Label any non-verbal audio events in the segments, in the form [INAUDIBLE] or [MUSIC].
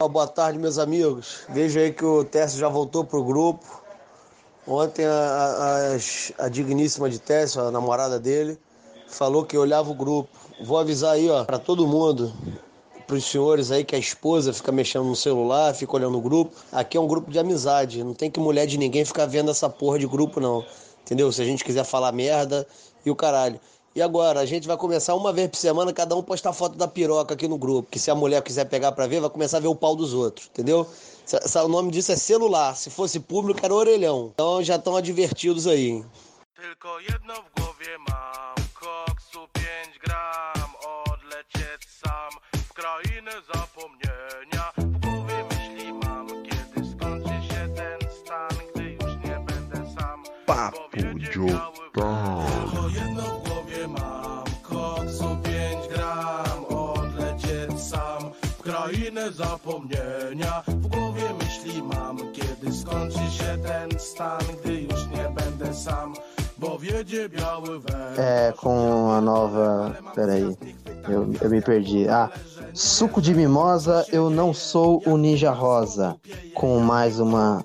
Boa tarde, meus amigos. Vejo aí que o Tércio já voltou pro grupo. Ontem a, a, a digníssima de Tércio, a namorada dele, falou que olhava o grupo. Vou avisar aí, ó, para todo mundo, pros senhores aí que a esposa fica mexendo no celular, fica olhando o grupo. Aqui é um grupo de amizade, não tem que mulher de ninguém ficar vendo essa porra de grupo não. Entendeu? Se a gente quiser falar merda e o caralho. E agora, a gente vai começar uma vez por semana, cada um postar foto da piroca aqui no grupo. Que se a mulher quiser pegar pra ver, vai começar a ver o pau dos outros, entendeu? O nome disso é celular. Se fosse público, era orelhão. Então já estão advertidos aí. Tylko jedno w głowie zapomnienia. W głowie myśli mam, kiedy skończy się ten stan, gdy już nie będę sam. É, com a nova. Peraí, eu, eu me perdi. Ah, suco de mimosa, eu não sou o Ninja Rosa. Com mais uma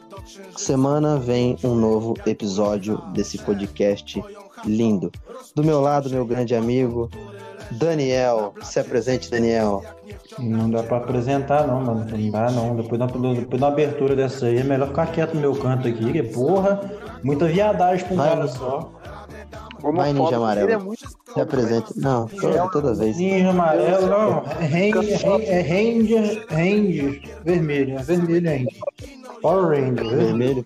semana vem um novo episódio desse podcast lindo. Do meu lado, meu grande amigo, Daniel. Se apresente, Daniel. Não dá pra apresentar, não, mano. Não dá, não. Depois da, depois da abertura dessa aí, é melhor ficar quieto no meu canto aqui, que porra, muita viadagem pra um cara só. Vai, Ninja Amarelo. É muito... Se apresenta. Não, toda, toda vez. Ninja Amarelo, não. É Ranger, Ranger, vermelho. É vermelho ainda. Power Ranger. Vermelho?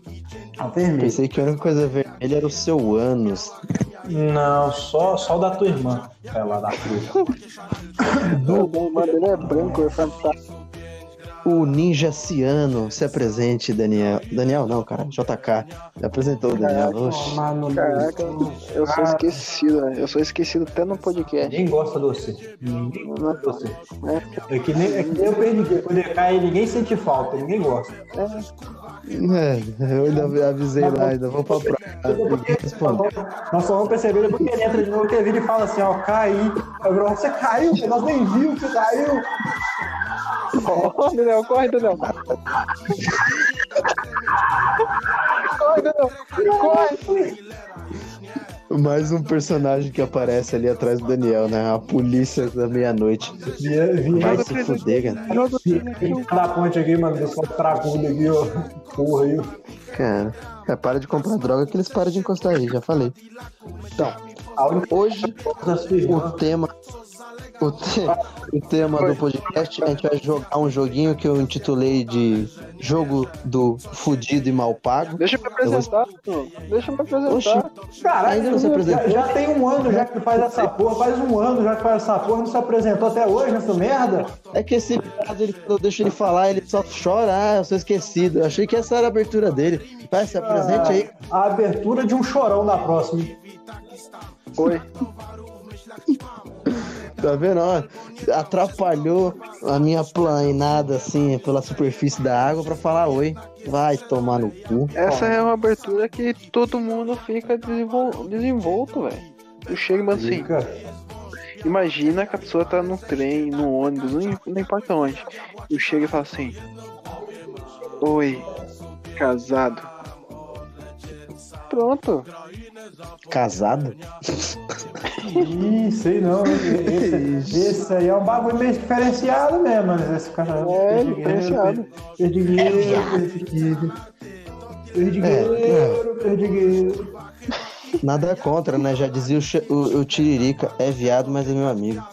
Ah, vermelho. Pensei que a única coisa vermelha era o seu ânus. Não, só, só o da tua irmã. É lá da tua. Do... Mano, ele é branco, é fantástico o Ninja Ciano se apresente, Daniel. Daniel, não, cara, JK. Me apresentou o Daniel. Caraca, eu sou esquecido, né? Eu sou esquecido até no podcast. Ninguém gosta de você. Ninguém gosta de você. É, é que nem, é que nem eu perdi, quando ele cai, ninguém sente falta, ninguém gosta. É. É, eu ainda avisei lá, ainda vou pra praia. Nós só vamos perceber depois que ele entra de novo, que ele vira e fala assim, ó, caí. Você caiu, nós nem viu que você caiu. Corre, Daniel, corre, Daniel. corre, Daniel, corre. Mais um personagem que aparece ali atrás do Daniel, né? A polícia da meia-noite. Vai se fuder, cara. Na ponte aqui, mano, dos cracudos aqui, ó. Porra aí. Cara, é, para de comprar droga que eles param de encostar aí, já falei. Então, hoje o tema o, te... o tema do podcast, a gente vai jogar um joguinho que eu intitulei de Jogo do Fudido e Mal Pago. Deixa eu me apresentar, vou... Deixa eu me apresentar. Oxi. Caralho, ainda não se apresentou. Já, já, tem um ano já que faz essa porra, faz um ano já que faz essa porra, não se apresentou até hoje nessa merda. É que esse caso, ele, eu deixo ele falar, ele só chora, ah, eu sou esquecido. Eu achei que essa era a abertura dele. Vai, se apresente aí. A abertura de um chorão na próxima. Oi. [LAUGHS] Tá vendo? Ó, atrapalhou a minha planada assim pela superfície da água para falar oi. Vai tomar no cu. Essa é uma abertura que todo mundo fica desenvol... desenvolto, velho. Eu chego e assim. Imagina que a pessoa tá no trem, no ônibus, não, não importa onde. Eu chego e falo assim: Oi, casado. Pronto. Casado? [LAUGHS] Ih, sei não. [LAUGHS] Esse, esse, aí é um bagulho meio diferenciado mesmo, mano. Esse cara. É, diferenciado. Perdigueiro, perdigueiro. Perdigueiro, perdigueiro. Nada contra, né? Já dizia o, o, o Tiririca, é viado, mas é meu amigo.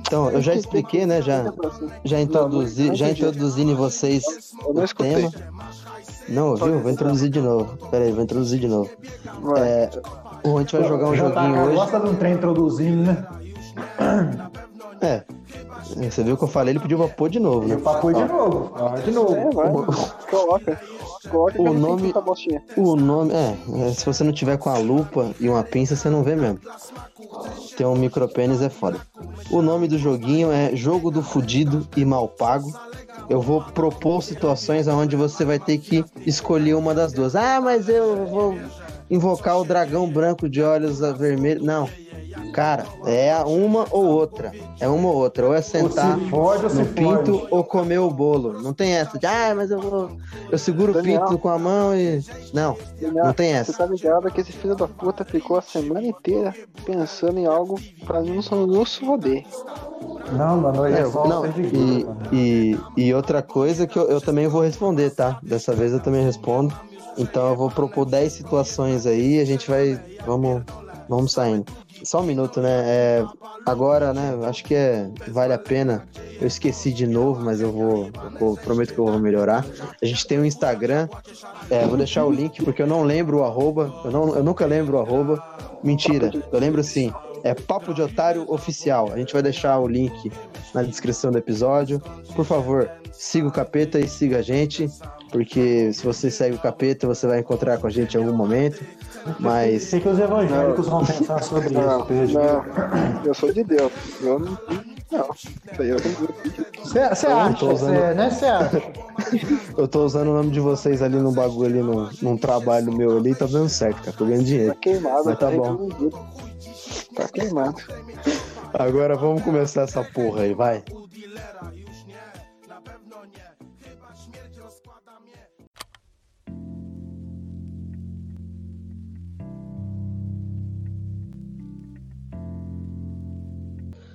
Então, eu já expliquei, né? Já, já introduzi, já introduzindo vocês o tema. Não, ouviu? Vou introduzir de novo. Pera aí, vou introduzir de novo. É, a gente vai jogar um já joguinho tá, hoje. gosta de um trem introduzindo, né? É. Você viu que eu falei, ele pediu pra pôr de novo, né? Pra pôr de novo. de novo. É, vai. Coloca. Coloca o nome, o nome, é, é, se você não tiver com a lupa e uma pinça, você não vê mesmo. Ter um micropênis é foda. O nome do joguinho é Jogo do Fudido e Mal Pago eu vou propor situações onde você vai ter que escolher uma das duas. Ah, mas eu vou invocar o dragão branco de olhos vermelhos. Não. Cara, é uma ou outra. É uma ou outra. Ou é sentar ou no pinto fode. ou comer o bolo. Não tem essa de, ah, mas eu vou. Eu seguro Daniel, o pinto com a mão e. Não, Daniel, não tem essa. Você tá ligado que esse filho da puta ficou a semana inteira pensando em algo pra não nos foder. Não, mano, é, só não, e, e, e, outra coisa que eu, eu também vou responder, tá? Dessa vez eu também respondo. Então eu vou propor 10 situações aí e a gente vai. Vamos, vamos saindo. Só um minuto, né? É, agora, né? Acho que é, vale a pena. Eu esqueci de novo, mas eu vou, eu prometo que eu vou melhorar. A gente tem um Instagram. É, vou deixar o link porque eu não lembro o arroba. Eu, não, eu nunca lembro o arroba. Mentira, eu lembro sim. É Papo de Otário Oficial. A gente vai deixar o link na descrição do episódio. Por favor, siga o capeta e siga a gente. Porque se você segue o capeta, você vai encontrar com a gente em algum momento. Mas. Sei que os evangélicos não, vão pensar sobre não, isso. Não, eu sou de Deus. Eu não. Não, isso aí eu não Você acha, usando... cê, né? Você acha? eu tô usando o nome de vocês ali no bagulho, ali, num, num trabalho meu ali, tá dando certo, cara. Tô ganhando dinheiro. Tá queimado, Mas tá, tá bom. Tá queimado. Agora vamos começar essa porra aí, vai.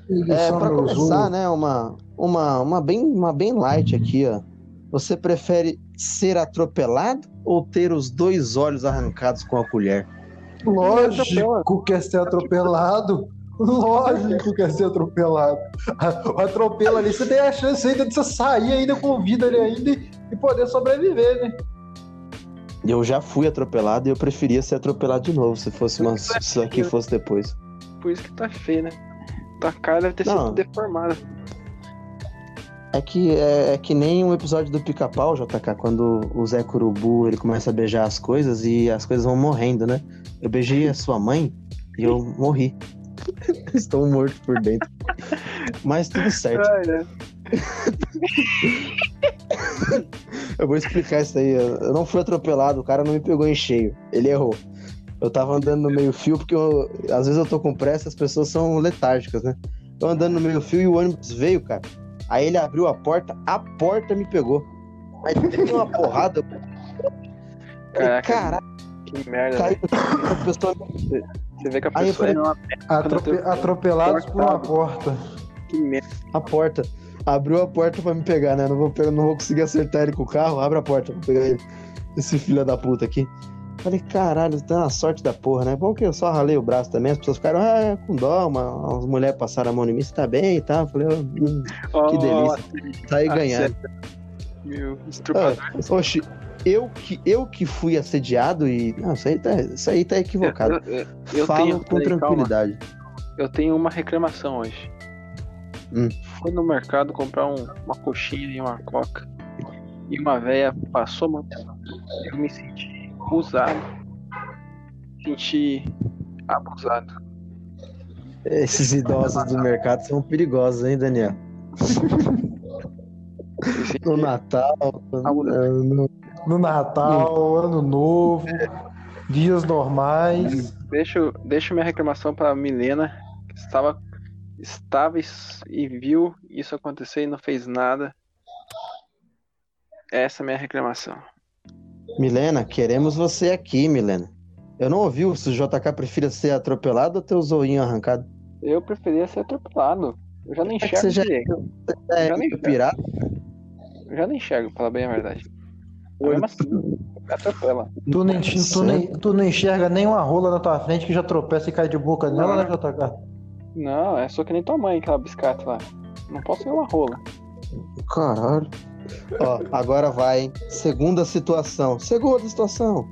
É, para começar, né, uma, uma, uma, bem, uma bem light aqui, ó. Você prefere ser atropelado ou ter os dois olhos arrancados com a colher? Lógico que é ser atropelado. Lógico que é ser atropelado. [LAUGHS] O atropelo ali, você tem a chance ainda de você sair ainda com vida ali ainda e poder sobreviver, né? Eu já fui atropelado e eu preferia ser atropelado de novo se fosse uma, se isso aqui fosse depois. Por isso que tá feio, né? Tua cara deve ter Não. sido deformada. É que é, é, que nem um episódio do Pica-Pau, JK, quando o Zé Curubu ele começa a beijar as coisas e as coisas vão morrendo, né? Eu beijei a sua mãe e eu morri. [LAUGHS] Estou morto por dentro. Mas tudo certo. [LAUGHS] eu vou explicar isso aí. Eu não fui atropelado, o cara não me pegou em cheio. Ele errou. Eu tava andando no meio fio, porque eu, às vezes eu tô com pressa, as pessoas são letárgicas, né? Tô andando no meio fio e o ônibus veio, cara. Aí ele abriu a porta, a porta me pegou. Aí teve uma porrada. Caraca, caralho. Que merda. Caiu, a pessoa... Você vê que a pessoa falei, é uma... Atrope... atropelados por uma porta. Que merda. A porta. Abriu a porta pra me pegar, né? Não vou, pegar, não vou conseguir acertar ele com o carro. Abre a porta pra pegar ele. Esse filho da puta aqui. Falei, caralho, tem uma sorte da porra, né? Bom que eu só ralei o braço também, as pessoas ficaram ah, com dó, uma, as mulheres passaram a mão em mim, você tá bem e tal. Falei, oh, hum, oh, que delícia. Saí ah, ganhando. Meu, ah, Oxe, eu que, eu que fui assediado e. Não, isso aí tá, isso aí tá equivocado. Eu, eu, eu Falo tenho, com tranquilidade. Calma. Eu tenho uma reclamação hoje. Hum. Fui no mercado comprar um, uma coxinha e uma coca. E uma véia passou, mano. Eu me senti abusado. Senti abusado. Esses idosos do mercado são perigosos, hein, Daniel? no Natal, no, no Natal, Ano Novo, dias normais. Deixa, deixa minha reclamação para Milena, que estava, estava e viu isso acontecer e não fez nada. Essa é a minha reclamação. Milena, queremos você aqui, Milena. Eu não ouvi se o JK prefere ser atropelado ou ter o zoinho arrancado. Eu preferia ser atropelado. Eu já nem é enxergo. Você já, é, já nem pirata? Eu já nem enxergo, pra falar bem a verdade. Mesmo assim, atropela. Tu, nem, tu, nem, tu não enxerga nenhuma rola na tua frente que já tropeça e cai de boca nela, né, JK? Não, é só que nem tua mãe, aquela biscate lá. Não posso ver uma rola. Caralho. Ó, agora vai, hein? Segunda situação. Segunda situação.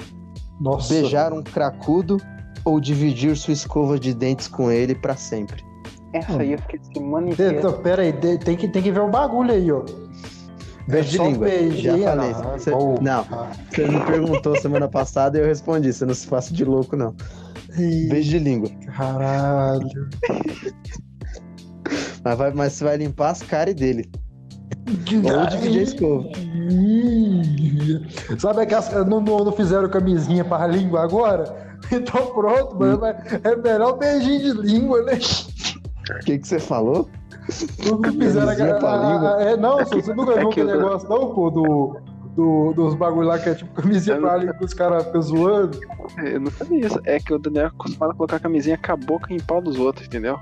Nossa. Beijar um cracudo ou dividir sua escova de dentes com ele para sempre. Essa aí eu fiquei semana inteira. Então, pera aí, tem que, tem que ver o bagulho aí, ó. Beijo de língua. Já falei. Não, você, não, você me perguntou semana passada e eu respondi. Você não se faça de louco, não. Beijo de língua. Caralho. Mas, vai, mas você vai limpar as caras dele. Ou dividir a escova. Sabe aquelas. Não, não, fizeram camisinha para a língua agora? [LAUGHS] Então pronto, mano. É melhor beijinho de língua, né? O que, que você falou? Nunca fizeram a, a, É, não, é você nunca [LAUGHS] viu aquele negócio, não, pô, do, do, dos bagulho lá que é tipo camisinha pra língua que os caras ficam zoando. Eu não sabia isso. É que o Daniel é acostumado a colocar a camisinha com a boca em pau dos outros, entendeu?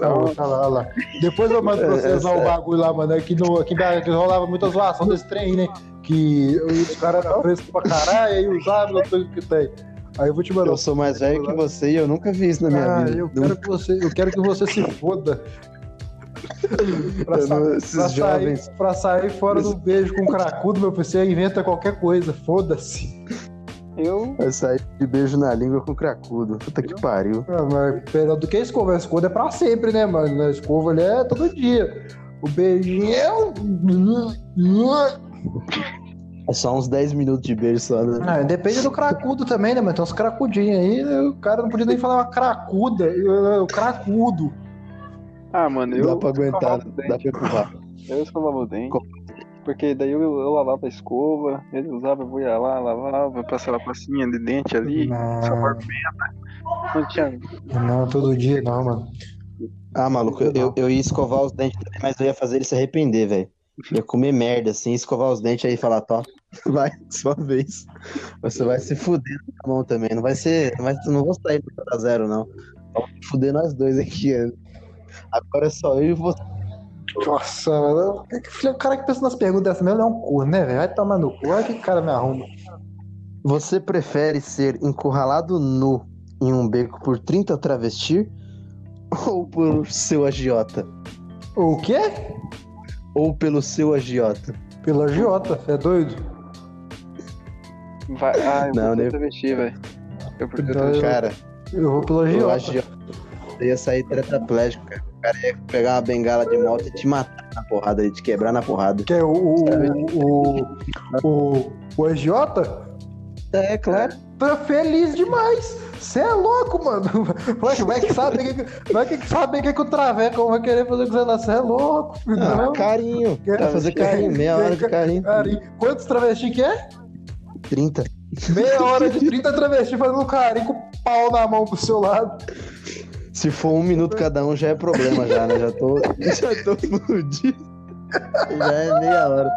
Não, tá lá, lá. Depois eu mando pra vocês o bagulho lá, mano. Aqui, no, aqui, aqui rolava muita zoação desse trem, né? Que os caras eram frescos pra caralho, aí usavam as coisas que tem. Aí eu vou te mandar. Eu sou mais velho que você e eu nunca vi isso na minha ah, vida. Eu quero, que você, eu quero que você se foda. [LAUGHS] pra, sa não, pra, jovens... sair, pra sair fora do beijo com cracudo, meu PC inventa qualquer coisa, foda-se. Eu. Vai sair de beijo na língua com cracudo. Puta que pariu. Ah, mas do que a escova? A escova é pra sempre, né, mano? A escova ali é todo dia. O beijinho é. É só uns 10 minutos de beijo só, né? Ah, depende do cracudo também, né, mano? Tem uns cracudinhos aí, né? o cara não podia nem falar uma cracuda, o cracudo. Ah, mano, eu. Dá pra aguentar, dá pra empurrar. Eu escovava o dente. Porque daí eu, eu lavava a escova, ele usava, eu ia lá, lavava, passava a passinha de dente ali, sabor pena. Não tinha. Não, todo dia não, mano. Ah, maluco, eu, eu, eu ia escovar os dentes também, mas eu ia fazer ele se arrepender, velho. Ia comer merda, assim, escovar os dentes aí e falar, tó, [LAUGHS] vai, sua vez. Você vai se fuder na mão também. Não vai ser. Não, vai, não vou sair do zero, não. Vamos fuder nós dois aqui. Agora é só eu e você. Nossa, mano. O cara que pensa nas perguntas dessa mesmo é um cu, né, velho? Vai tomar no cu. Olha que cara me arruma. Você prefere ser encurralado nu em um beco por 30 travesti ou por seu agiota? O quê? Ou pelo seu agiota? Pelo agiota, você é doido? Vai, ah, eu não, vou nem... travesti, velho. Eu, então, cara, eu vou pelo agiota. agiota. Você ia sair tetraplégico, cara. O cara ia pegar uma bengala de moto e te matar na porrada, e te quebrar na porrada. Que é o. O, o, o, o agiota? É, claro. Tô feliz demais. Você é louco, mano. [LAUGHS] Vai, que sabe que, vai que sabe que, que o Traveco vai querer fazer com você lá. Você é louco. Ah, carinho. Quer fazer carinho, meia hora de carinho. carinho. Quantos travestis que é? 30. Meia hora de 30 travestis fazendo carinho com o pau na mão pro seu lado. Se for um minuto cada um, já é problema, já, né? Já tô, [LAUGHS] já tô fudido. Já é meia hora.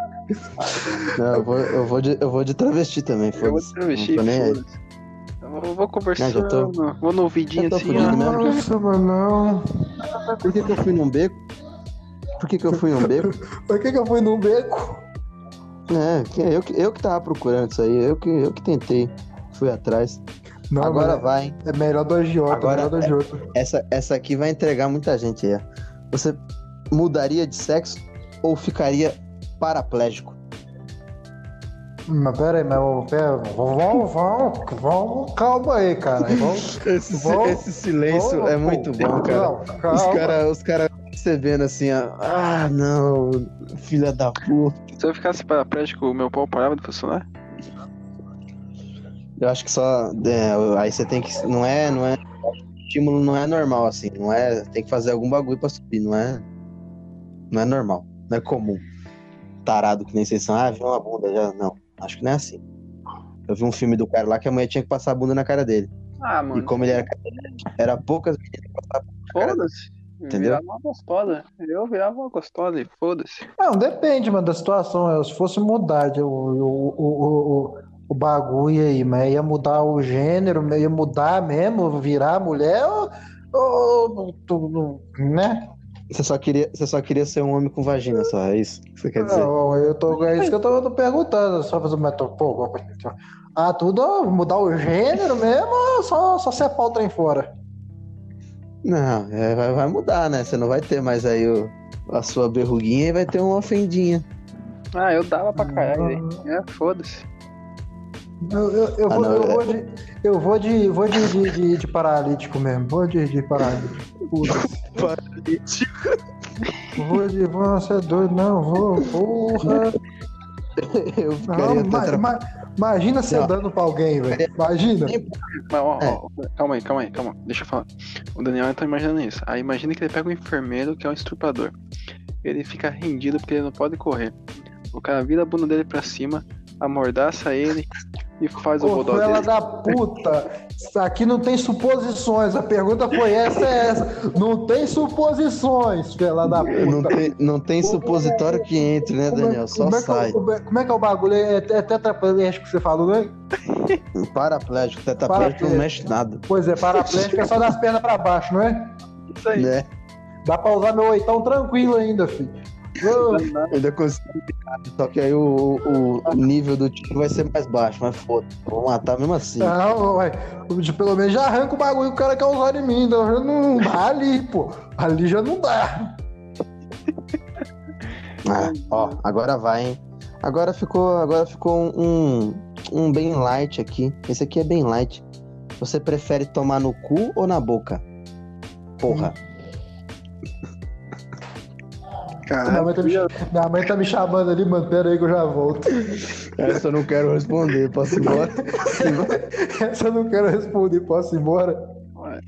Não, eu vou, eu vou, de, eu vou de travesti também, foda-se. Eu vou de travesti, Eu vou conversar, não, tô... vou no ouvidinho assim. Fudido, Nossa, mano, não. Por que, que eu fui num beco? Por que, que eu fui num beco? Por que, que eu fui num beco? É, eu, eu que tava procurando isso aí, eu que, eu que tentei, fui atrás. Não, Agora vai. Hein? É melhor do agiota, Agora, melhor do agiota. É, essa, essa aqui vai entregar muita gente aí. Você mudaria de sexo ou ficaria paraplégico? Mas pera aí, mas pera, vamos, vamos, vamos, calma aí, cara. [LAUGHS] Vamos, esse, vamos, esse silêncio vamos, é muito bom, cara. Não, os caras os cara percebendo assim, ó, ah, não, filha da puta. Se eu ficasse paraplégico, o meu pau parava de funcionar? Eu acho que só. É, aí você tem que. Não é, não é. O estímulo não é normal, assim. Não é. Tem que fazer algum bagulho pra subir. Não é. Não é normal. Não é comum. Tarado que nem vocês são. Ah, viu uma bunda já. Não. Acho que não é assim. Eu vi um filme do cara lá que a mulher tinha que passar a bunda na cara dele. Ah, mano. E como ele era era poucas meninas que passavam Foda-se. Entendeu? Virava uma gostosa. Eu virava uma gostosa e foda-se. Não, depende, mano, da situação. Se fosse mudar o, o, o, o bagulho aí, mas ia mudar o gênero, ia mudar mesmo, virar mulher, ou, ou, né? Você só, queria, você só queria ser um homem com vagina, só, é isso que você quer dizer? Não, eu tô, é isso que eu tô, tô perguntando, só fazer uma pô, Ah, tudo mudar o gênero mesmo ou só, só separ o trem fora? Não, é, vai, vai mudar, né? Você não vai ter mais aí o, a sua berruguinha e vai ter uma ofendinha. Ah, eu dava pra caralho, velho. É, foda-se. Eu, eu, eu, ah, vou, não, eu, é... vou, de, eu vou de. Vou de, de, de, de paralítico mesmo. Vou de, de paralítico. paralítico. Vou de. Vou ser doido, não, vou. Porra. [LAUGHS] Eu ficaria não, ma, Imagina você dando pra alguém, velho. Imagina. Mas, ó, ó, calma aí, calma aí, calma. Deixa eu falar. O Daniel tá imaginando isso. Aí imagina que ele pega um enfermeiro que é um estrupador. Ele fica rendido porque ele não pode correr. O cara vira a bunda dele pra cima, amordaça ele e faz o bodó fela dele. da puta. Aqui não tem suposições. A pergunta foi essa, é essa. Não tem suposições, fela da puta. Não tem, não tem supositório que entre, né, Como é- Daniel? Só como é que é o- sai. como é- Como é que é o bagulho? É, é tetraplégico que você falou, não é? [LAUGHS] Paraplégico, tetraplégico não mexe nada. Pois é, paraplégico é só das pernas pra baixo, não é? Isso aí. Né? Dá pra usar meu oitão tranquilo ainda, filho. Ainda consigo. Só que aí o, o- o nível do tiro vai ser mais baixo, mas foda. Vou matar mesmo assim. Não, ué. Pelo menos já arranca o bagulho que o cara quer usar em mim. Então já não dá ali, pô. Ali já não dá. Ah, ó, agora vai, hein? Agora ficou, agora ficou um, um bem light aqui. Esse aqui é bem light. Você prefere tomar no cu ou na boca? Porra. Minha mãe, tá me, minha mãe tá me chamando ali, mano. Pera aí que eu já volto. Essa eu não quero responder. Posso ir embora? Essa eu não quero responder. Posso ir embora?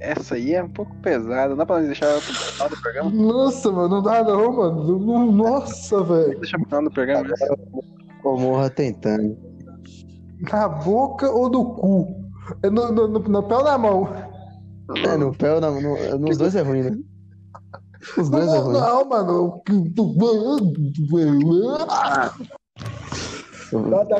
Essa aí é um pouco pesada. Não dá pra deixar ela pro final do programa? Nossa, mano. Não dá não, mano. Nossa, velho. Deixa pro final do programa. né? Ou morra tentando. Na boca ou no cu? É no, no, no, no pé ou na mão? É, no pé ou na, no, nos dois é ruim, né? Os dois é Não, ruim. não, mano.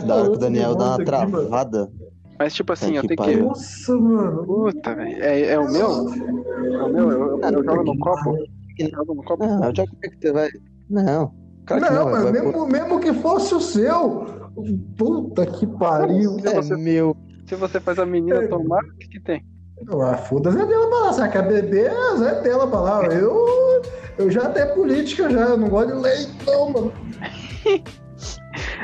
Da hora que o Daniel dá uma Aqui, mano. travada. Mas tipo assim, Tá eu tenho que. Nossa, mano. Puta, velho. É, é o meu? É o meu? Eu, eu, eu jogo no copo? Eu jogo no copo? Não, já como é que você vai. Não. Claro Não, não, mas vai mesmo, mesmo que fosse o seu. Puta que pariu. É meu. Se você faz a menina tomar, o que, que tem? Ah, foda-se é dela pra lá. Se ela quer beber, é dela pra lá. Eu, eu já até política já. Eu não gosto de leite, não, mano.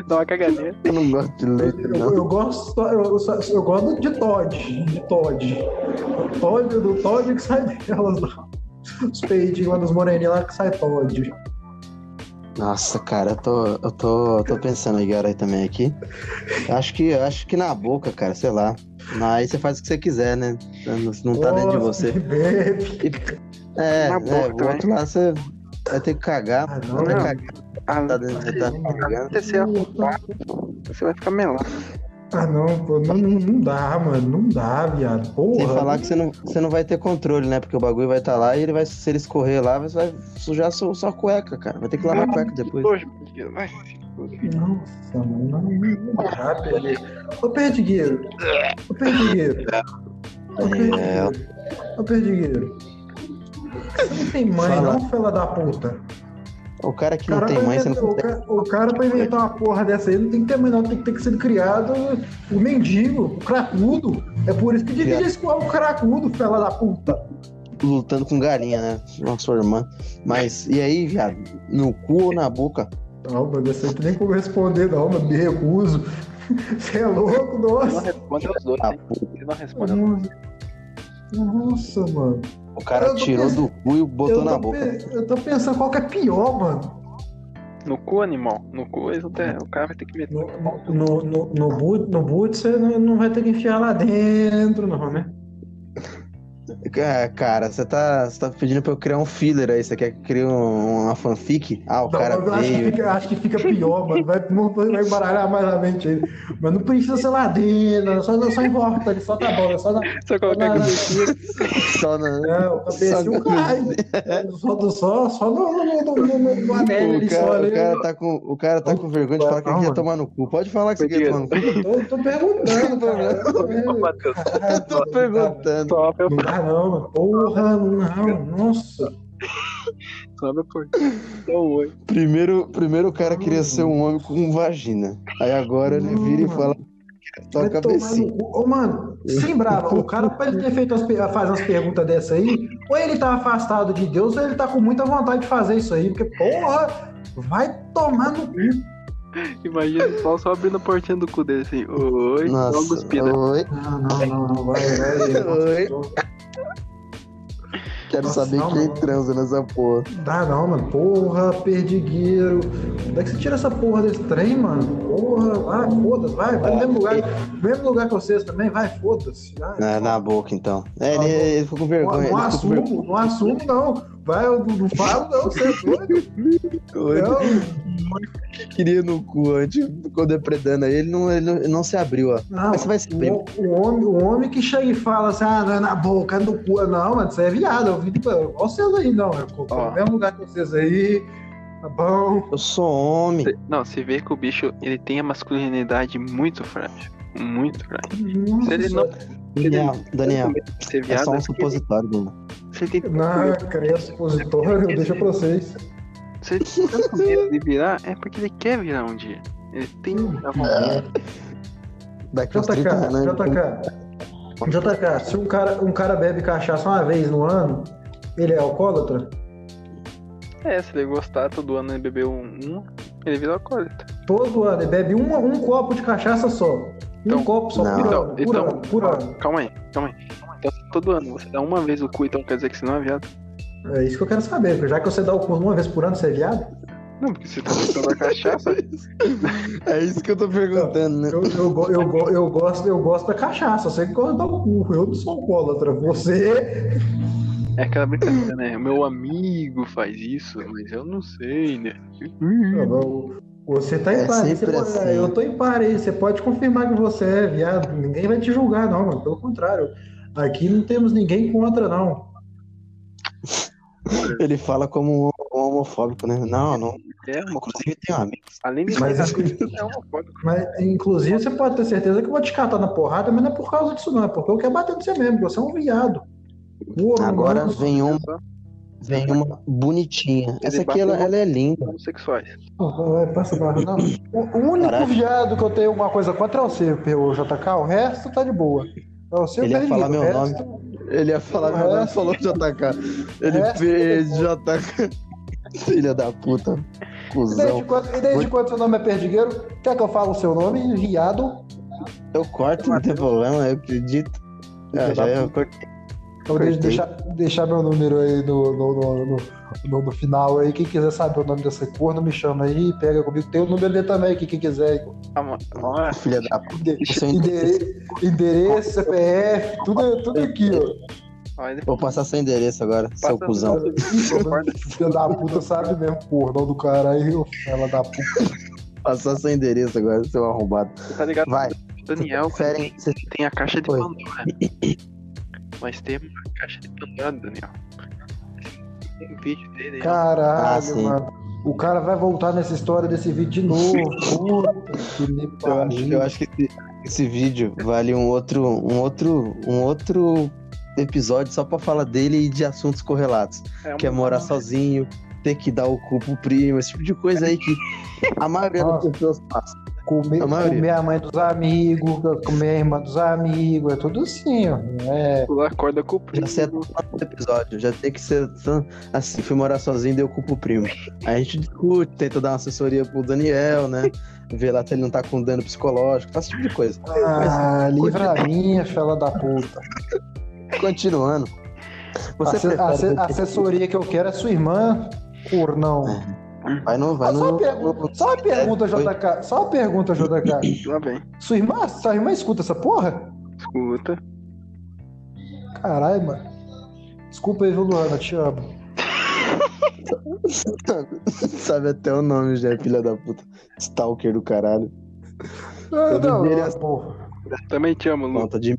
Dá uma caganeira. Eu não gosto de leite, Eu, não. eu gosto, eu, só- eu gosto de Todd. De Todd. Todd, do Todd que sai delas lá. Os peidinhos lá dos moreninhos lá que sai Todd. Nossa, cara, eu tô, eu tô, eu tô pensando aí, aí também aqui. Acho que, acho que na boca, cara, sei lá. Aí você faz o que você quiser, né? Não, não tá dentro de você. Bebe. É, Na é, boca o outro lá você vai ter que cagar. Ah, não, vai ter que não. cagar. Ah, Tá dentro, você tá cagando. você vai ficar melado. Ah, não, pô, não, não, não dá, mano. Não dá, viado. Porra. Sem falar que você não, você não vai ter controle, né? Porque o bagulho vai estar lá e ele vai, se ele escorrer lá, você vai sujar sua, sua cueca, cara. Vai ter que lavar a cueca depois. Nossa, mano. Não, não dá, Perdigueiro. Ô, Perdigueiro. Ô, Perdigueiro. Ô, É, Perdigueiro. Ô, Perdigueiro. Você não tem mãe, Fala. não, fela da puta? O cara que O não cara, tem pra mãe, você não o, cara, o cara pra inventar uma porra dessa aí não tem que ter mãe, não. Tem que ter sido criado o mendigo, o cracudo. É por isso que divide esse o cracudo, fela da puta. lutando com galinha, né? Sua irmã. Mas, e aí, viado? No cu ou na boca? Não, aí não tem nem como responder, não, mano. Me recuso. [LAUGHS] Você é louco, Não nossa. responde aos dois, Ah, hein? Ele não responde dois. Nossa, mano. O cara tirou pensando- do cu e botou na boca. pe- eu tô pensando qual que é pior, mano. No cu, animal. No cu, eles o cara vai ter que meter. No, no, no, no, boot, no boot você não, não vai ter que enfiar lá dentro, não, né? É, Cara, você tá, você tá pedindo pra eu criar um filler aí. Você quer que eu crie um- uma fanfic? Ah, o Não, cara eu acho que, veio. fica, acho que fica pior, mano. Vai, vai embaralhar mais a mente aí. Mas não precisa ser lá dentro, só, só em volta ali, só tá bom, é só na. Só colocar não. cabecinha. Só na... Não, o cabecinho Só- cai. Só, do- só, só no, no, no, no, no, no anel ali, só ali. o cara tá com, o cara tá com vergonha de falar que ele quer Calma. tomar no cu. Pode falar que você quer tomar no cu. Eu tô perguntando, cara. [LAUGHS] Eu tô perguntando. Não dá não, mano. Porra, não, nossa. sobe a porta. Dá um oi. Primeiro, primeiro o cara queria ser um homem com vagina. Aí agora ele vira e fala só a cabecinha. Ô, mano, sem brava, o cara pra ele ter feito as, fazer umas perguntas dessa aí, ou ele tá afastado de Deus, ou ele tá com muita vontade de fazer isso aí, porque, porra, vai tomar no cu. [LAUGHS] Imagina só, só abrindo a portinha do cu dele assim. Oi, logo Nossa, cuspida. oi. Não, não, não, não, vai, vai. Oi. Quero Nossa, saber não, quem não. transa nessa porra. Dá não, mano. Porra, perdigueiro. Onde é que você tira essa porra desse trem, mano? Porra, vai, foda-se, vai, vai no mesmo lugar, no mesmo lugar que vocês também, vai, foda-se. Na, na boca, então. É, Tá ele, ele ficou com Não, vergonha. não vergonha. assumo, não assumo, não. Vai, eu não falo, não, você é doido. Não. Que queria no cu antes, ficou depredando aí, ele não, ele não, ele não se abriu, ó. Não, Mas você vai se. O, o, homem, o homem que chega e fala assim, ah, não é na boca, é no cu. Não, mano, você é viado. Eu vi, tipo, vocês aí, não. Eu tô no mesmo lugar que vocês aí. Tá bom. Eu sou homem. Não, você vê que o bicho, ele tem a masculinidade muito frágil. Muito frágil. Nossa, se ele não... Daniel, Daniel, é só um supositório, mano. Você tem Não, cara, é supositório, deixa pra vocês. Se ele tem tanto medo de virar, é porque ele quer virar um dia. Ele tem a vontade. Daqui uns 30 anos. JK, JK, se um cara, um cara bebe cachaça uma vez no ano, ele é alcoólatra? É, se ele gostar, todo ano ele bebeu um, ele vira alcoólatra. Todo ano, ele bebe um, um copo de cachaça só. Um então, copo só por então, ano, por então, ano, por ano. Calma aí, calma aí. Então, todo ano você dá uma vez o cu, então quer dizer que você não é viado? É isso que eu quero saber, porque já que você dá o cu uma vez por ano, você é viado? Não, porque você tá tentando a cachaça. é isso que eu tô perguntando, né? Eu, eu, eu, eu, gosto, eu gosto da cachaça, você que gosta de dar o cu. Eu não sou alcoólatra. Você. É aquela brincadeira, né? O meu amigo faz isso, mas eu não sei, né? Você tá em é Paris, assim. eu tô em Paris, você pode confirmar que você é viado, ninguém vai te julgar, não, mano. Pelo contrário, aqui não temos ninguém contra, não. Ele fala como um homofóbico, né? Não, não. É, inclusive tem amigos. Além de mas, é homofóbico. Mas, inclusive, você pode ter certeza que eu vou te catar na porrada, mas não é por causa disso, não. É porque eu quero bater no você mesmo, você é um viado. Agora vem uma. Vem uma bonitinha. Essa aqui ela, ela é linda. Homossexuais. Oh, passa barra, não. O, o único Caraca. viado que eu tenho alguma coisa contra é o seu, o JK. O resto tá de boa. É o seu Ele ia falar meu resto... nome. Ele ia falar meu nome e falou JK. [LAUGHS] Ele fez JK. Filha da puta. Cusão. E desde, quando, e desde quando seu nome é Perdigueiro? Quer que eu fale o seu nome? Viado? Eu corto, não tem problema, eu acredito. Ah, já eu cortei. Então deixar, deixar meu número aí no, no, no, no, no final aí. Quem quiser saber o nome dessa corno, me chama aí, pega comigo. Tem o número dele também aqui, quem quiser. Ah, filha da puta. Endereço, CPF, tudo, tudo aqui, ó. Vou passar seu endereço agora, Passa seu cuzão. Filha da puta sabe mesmo, porra, do cara aí, ela da puta. Passar seu endereço agora, seu arrombado. Tá ligado? Vai. Daniel, Ferem, tem a caixa de Pandora. [LAUGHS] Mas tem uma caixa de Pandora, Daniel. Tem um vídeo dele. Caralho, ah, mano. O cara vai voltar nessa história desse vídeo de novo. [LAUGHS] Puta que me eu, acho, eu acho que esse, esse, vídeo vale um outro, um outro, um outro episódio só pra falar dele e de assuntos correlatos. É que é morar sozinho, ter que dar o cu pro primo, esse tipo de coisa aí que a maioria das pessoas passa. Comer, comer a mãe dos amigos, comer a irmã dos amigos, é tudo assim, ó. É... Pular acorda com o primo. Já sei é episódio, já tem que ser assim, fui morar sozinho, deu culpa o primo. Aí a gente discute, tenta dar uma assessoria pro Daniel, né? Ver lá se ele não tá com dano psicológico, faz esse tipo de coisa. Ah, Mas, livra a minha, fela da puta. Continuando. Você Asse, assessoria que eu quero é sua irmã, cornão. É. Vai no. Vai só, no... Uma pergunta, só uma pergunta, JK. Só uma pergunta, JK. Lá bem. Sua irmã, sua irmã escuta essa porra? Escuta. Caralho, mano. Desculpa aí, viu, Luana? Te amo. [LAUGHS] Sabe até o nome já, filha da puta. Stalker do caralho. Não, não, não, porra. Também te amo, Lu. Conta de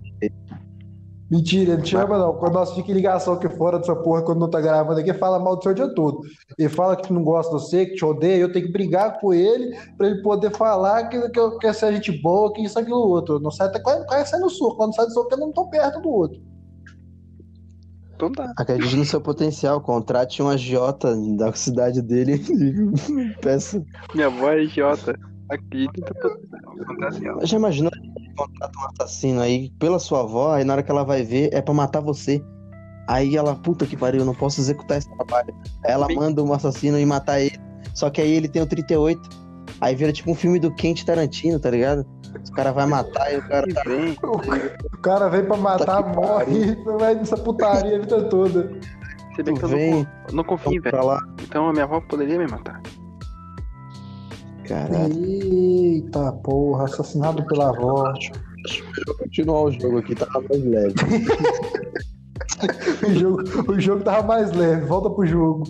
Mentira, ele te ama não. Quando nós fica em ligação aqui fora dessa porra, quando não tá gravando aqui, fala mal do seu dia todo. Ele fala que não gosta de você, que te odeia, eu tenho que brigar com ele pra ele poder falar que, que eu quero ser gente boa, que isso, aquilo, outro. Não sai até quando sai no sul. Quando sai do sul, eu não tô perto do outro. Então tá. Acredite no seu potencial, contrate um agiota da cidade dele [LAUGHS] e peça. Minha avó é agiota. Acredita no seu potencial. Já imaginou contrata um assassino aí pela sua avó, aí na hora que ela vai ver é para matar você. Aí ela, puta que pariu, eu não posso executar esse trabalho. Aí ela manda um assassino e matar ele. Só que aí ele tem o 38. Aí vira tipo um filme do Quente Tarantino, tá ligado? O cara vai matar e o cara tá bem. [LAUGHS] O cara vem pra matar, tá morre, vai nessa putaria a vida toda. Você vê que eu vem, não, não confio, velho. Então a minha avó poderia me matar. Caralho. Eita porra, assassinado pela avó. Continuar o jogo aqui, tá mais leve. [LAUGHS] o, jogo, o jogo tava mais leve. Volta pro jogo.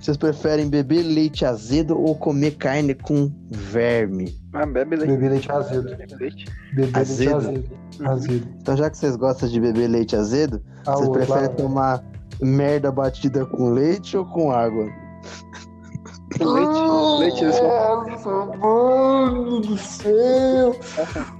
Vocês preferem beber leite azedo ou comer carne com verme? Ah, bebe leite. Beber leite azedo. Leite. Beber Azedo? leite azedo. Azedo. Então, já que vocês gostam de beber leite azedo, Ah, vocês preferem lá, tomar merda batida com leite ou com água? Leite, leite. Nossa, mano do céu!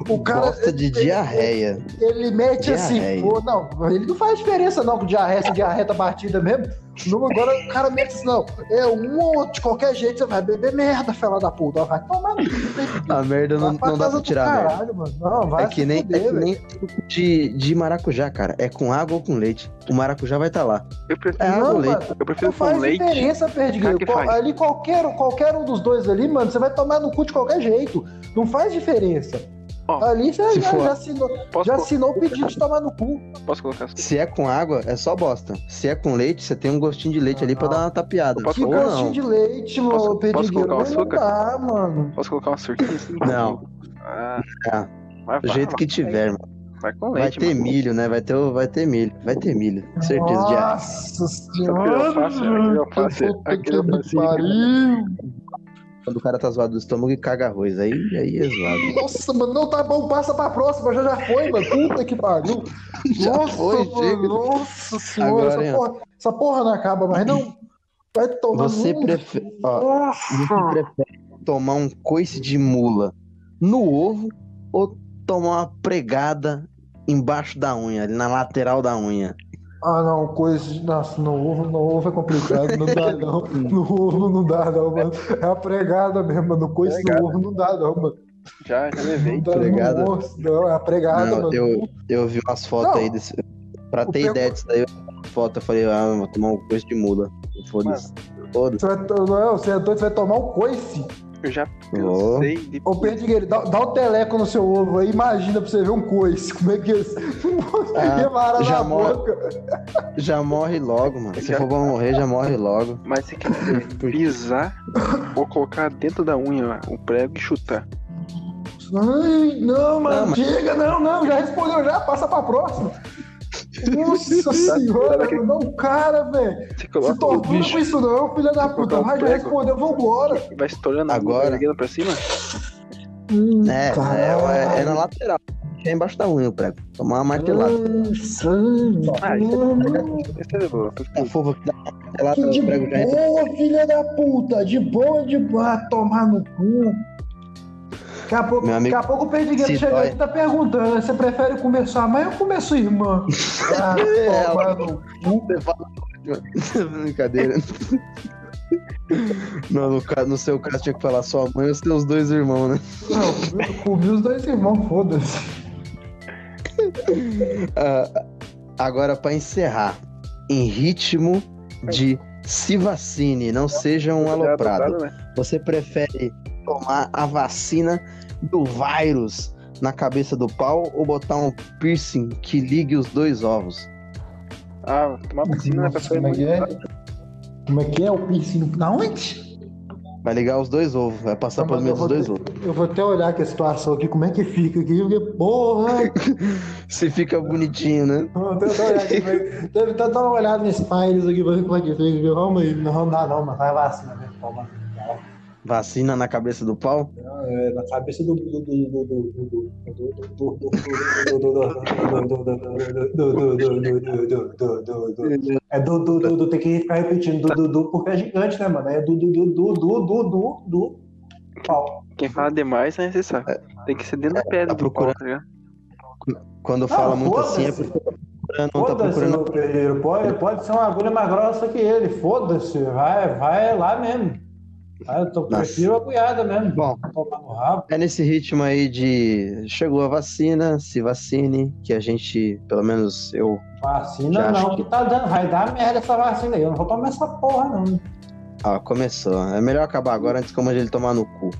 O cara. Gosta de ele- diarreia. Ele mete assim, Diarreia. pô, não, ele não faz diferença não com diarreia, se diarreia tá batida mesmo. Não, agora o cara mete assim, não, é um ou outro, de qualquer jeito você vai beber merda, fela da puta. Vai tomar no cu, A merda não, não dá pra tirar merda. caralho, mano. Não, vai É que nem, fuder, é que nem de, de maracujá, cara. É com água ou com leite. O maracujá vai estar lá. Eu prefiro, É água ou Não, leite? mano, eu prefiro não com faz leite. diferença, Perdigueiro. que Qual- faz? Ali qualquer, qualquer um dos dois ali, mano, você vai tomar no cu de qualquer jeito. Não faz diferença. Ó, ali você se já, for- já assinou, Posso, já assinou o pedido de tomar no cu. posso colocar assim? Se é com água, é só bosta. Se é com leite, você tem um gostinho de leite ali pra Não. dar uma tapeada. Posso Que Ou gostinho não. de leite, Posso- mano, posso Perdigueiro. colocar um açúcar? dá, mano. Posso colocar uma surquinha [LAUGHS] assim? Não. Ah, Ah, vai, Do vai, jeito vai, que tiver, mano. vai com Vai leite, ter mano. milho, né? Vai ter, vai ter milho. Vai ter milho. Certeza, de água. Nossa Aquele senhora. alface, aquele alface, aquele alface. Quando o cara tá zoado do estômago e caga arroz. Aí, aí é zoado. Nossa, mano, não tá bom, passa pra próxima, já já foi, mano. Puta que pariu. [LAUGHS] Já Nossa, foi, mano, nossa senhora, Agora, essa, porra, essa porra não acaba mais, não. Vai tomar Você no- prefere. Ó, você prefere tomar um coice de mula no ovo ou tomar uma pregada embaixo da unha, ali na lateral da unha? Ah, não, coisa. Nossa, no ovo, no ovo é complicado, não dá [LAUGHS] não. No ovo não dá não, mano. É a pregada mesmo, mano. Coisa Pregada. no ovo não dá não, mano. Já, já Não levei. dá Pregada. no osso, não, é a pregada, Não, mano. eu, eu vi umas fotos Não. aí desse. Pra ter pego- ideia disso daí, eu vi fotos, eu falei, ah, vou tomar um coice de mula. Foda-se. Foda-se. Você vai, to- não, você é doido, você vai tomar um coice. Eu já cansei de. Ô, Perdigueiro, dá, dá um teleco no seu ovo aí, imagina pra você ver um coice. Como é que é isso? [LAUGHS] Ah, já na morre. boca. Já morre logo, mano. Se Já- for pra morrer, já morre logo. Mas você quer dizer, pisar ou colocar dentro da unha lá, o prego e chutar. Ai, não, mano, Não, mas- chega, não, não, já respondeu já, passa pra próxima. Nossa [LAUGHS] senhora, aqui. não, cara, velho. Você Se tortura com isso não, filha da puta. Vai, já respondeu, vambora. vai estourando a Agora. unha pra cima. Hum, É, é, é, é na lateral. É embaixo da unha o prego. Tomar uma martelada. Nossa, Ah, isso mano. Essa é boa. É fofa que dá martelada Que no prego já boa, filha da puta. De boa, de boa. Ah, Tomar no cu. Daqui a pouco, Meu amigo, daqui a pouco o dói. aí e tá perguntando: você prefere comer sua mãe ou comer sua irmã? [LAUGHS] Ah, É, tomar no cu. Brincadeira. [LAUGHS] Não, no, no seu caso tinha que falar sua mãe os seus dois irmãos, né? Não, eu comi os dois irmãos, foda-se. Ah, agora, pra encerrar, em ritmo de se vacine, não seja um aloprado. né? Você prefere tomar a vacina do vírus na cabeça do pau ou botar um piercing que ligue os dois ovos? Ah, tomar vacina né, pra Como é que é? Como é que é o piercing? Na onde? Vai ligar os dois ovos, vai passar pelo dos vou dois ovos. Eu vou até olhar aqui a situação aqui, como é que fica aqui, porque, porra, [LAUGHS] Se fica bonitinho, né? Deve até dar uma olhada nesse pailes aqui pra ver como é que fica. Vamos aí, não dá não, mas vai vacina, né? Toma. Vacina na cabeça do pau? É, na cabeça do. É do, do, do, do, tem que ficar repetindo do, do, porque é gigante, né, mano? É do, do, do, do, do, do, do, do, pau. Quem fala demais é necessário. Tem que ser dentro da pedra tá do pau, tá? Quando fala muito assim é porque tá não tá procurando. Pode, pode ser uma agulha mais grossa que ele. Foda-se. Vai, vai lá mesmo. Vai, eu tô, prefiro a cunhada mesmo. Bom, Tomar no rabo. é nesse ritmo aí de chegou a vacina, se vacine, que a gente, pelo menos eu, Vacina não, que- que tá dando. Vai dar merda essa vacina aí. Eu não vou tomar essa porra, não. ó, começou. É melhor acabar agora antes que eu mande ele tomar no cu.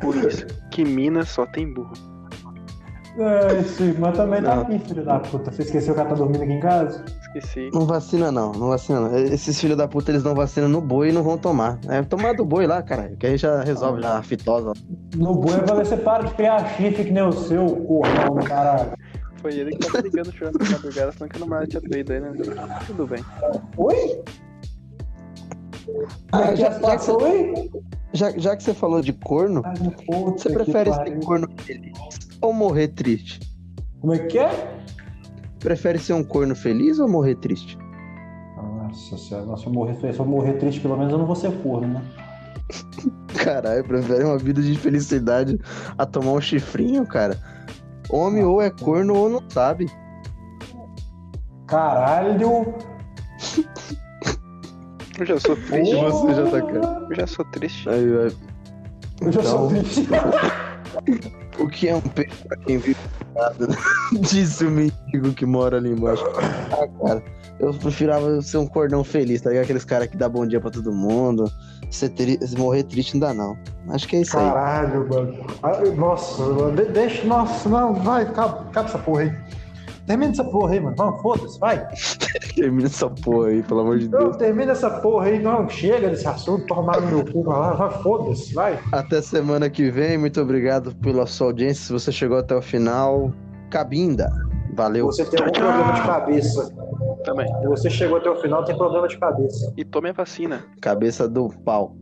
Por isso que Minas só tem burro. É, sim, mas também tá Não. aqui, filho da puta. Você esqueceu que ela tá dormindo aqui em casa? Esqueci. Não vacina não, não vacina não. Esses filhos da puta, eles não vacinam no boi e não vão tomar. É tomar do boi lá, cara, que aí já resolve já a fitosa. No boi, pra ver se para de criar chifre que nem o seu, corrão, caralho. Foi ele que tava ligando chorando na madrugada, falando que a namorada tinha traído aí, né? Tudo bem. Oi? Ah, já, já, que você, já, já, que você falou de corno, Ai, você prefere ser corno feliz ou morrer triste? Como é que é? Prefere ser um corno feliz ou morrer triste? Nossa senhora, se eu morrer, se eu morrer triste, pelo menos eu não vou ser corno, né? [LAUGHS] Caralho, prefere uma vida de felicidade a tomar um chifrinho, cara? Homem ou é corno ou não sabe. Caralho! [LAUGHS] Eu já sou triste. Oh. Você já tá cara. Eu já sou triste. Aí, aí. Eu já então... sou triste. [LAUGHS] o que é um peixe pra quem vive nada? [LAUGHS] Disse o mendigo que mora ali embaixo. Ah, cara. Eu preferava ser um cordão feliz, tá ligado? Aqueles caras que dá bom dia pra todo mundo. Você ter... morrer triste não dá, não. Acho que é isso Caralho, aí. Caralho, mano. Nossa, mano. deixa. Nossa, não, vai, acaba essa porra aí. Termina essa porra aí, mano. Vamos, foda-se, vai. [LAUGHS] termina essa porra aí, pelo amor de Deus. Não, termina essa porra aí, não. Chega desse assunto, tomar no meu cu, vai, vai foda-se, vai. Até semana que vem. Muito obrigado pela sua audiência. Se você chegou até o final, cabinda. Valeu. Você tem algum problema de cabeça. Também. Se você chegou até o final, tem problema de cabeça. E tome a vacina. Cabeça do pau.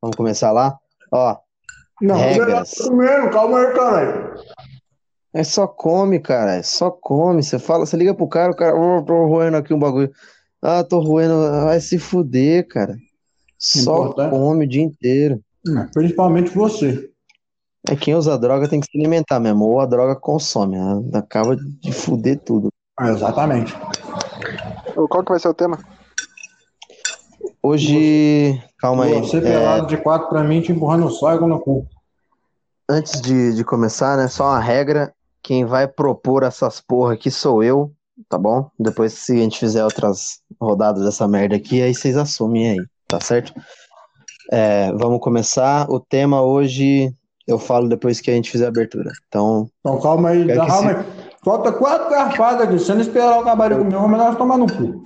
Vamos começar lá? Ó. Não, regras. Não comendo, calma aí, caralho. É só come, cara. É só come. Você fala, você liga pro cara, o cara, oh, tô roendo aqui um bagulho. Ah, tô roendo. Vai se fuder, cara. Só Importante. come o dia inteiro. Principalmente você. É quem usa droga tem que se alimentar mesmo. Ou a droga consome. Ela acaba de fuder tudo. Ah, exatamente. Qual que vai ser o tema? Hoje. Você, calma aí. Você pelado é... de quatro pra mim, te empurrando o sol no cu. Antes de, de começar, né? Só uma regra. Quem vai propor essas porra aqui sou eu, tá bom? Depois, se a gente fizer outras rodadas dessa merda aqui, aí vocês assumem aí, tá certo? É, vamos começar. O tema hoje eu falo depois que a gente fizer a abertura. Então. Então calma aí, calma se... aí. Falta quatro garfadas aqui. Se não esperar o cabaré comer, vamos melhor tomar no cu.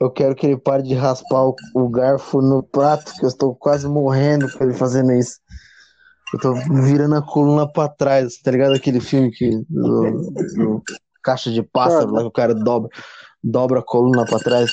Eu quero que ele pare de raspar o, o, garfo no prato, que eu estou quase morrendo por ele fazendo isso. Eu tô virando a coluna pra trás, tá ligado? Aquele filme que. Do, do Caixa de pássaro, lá que o cara dobra, dobra a coluna pra trás.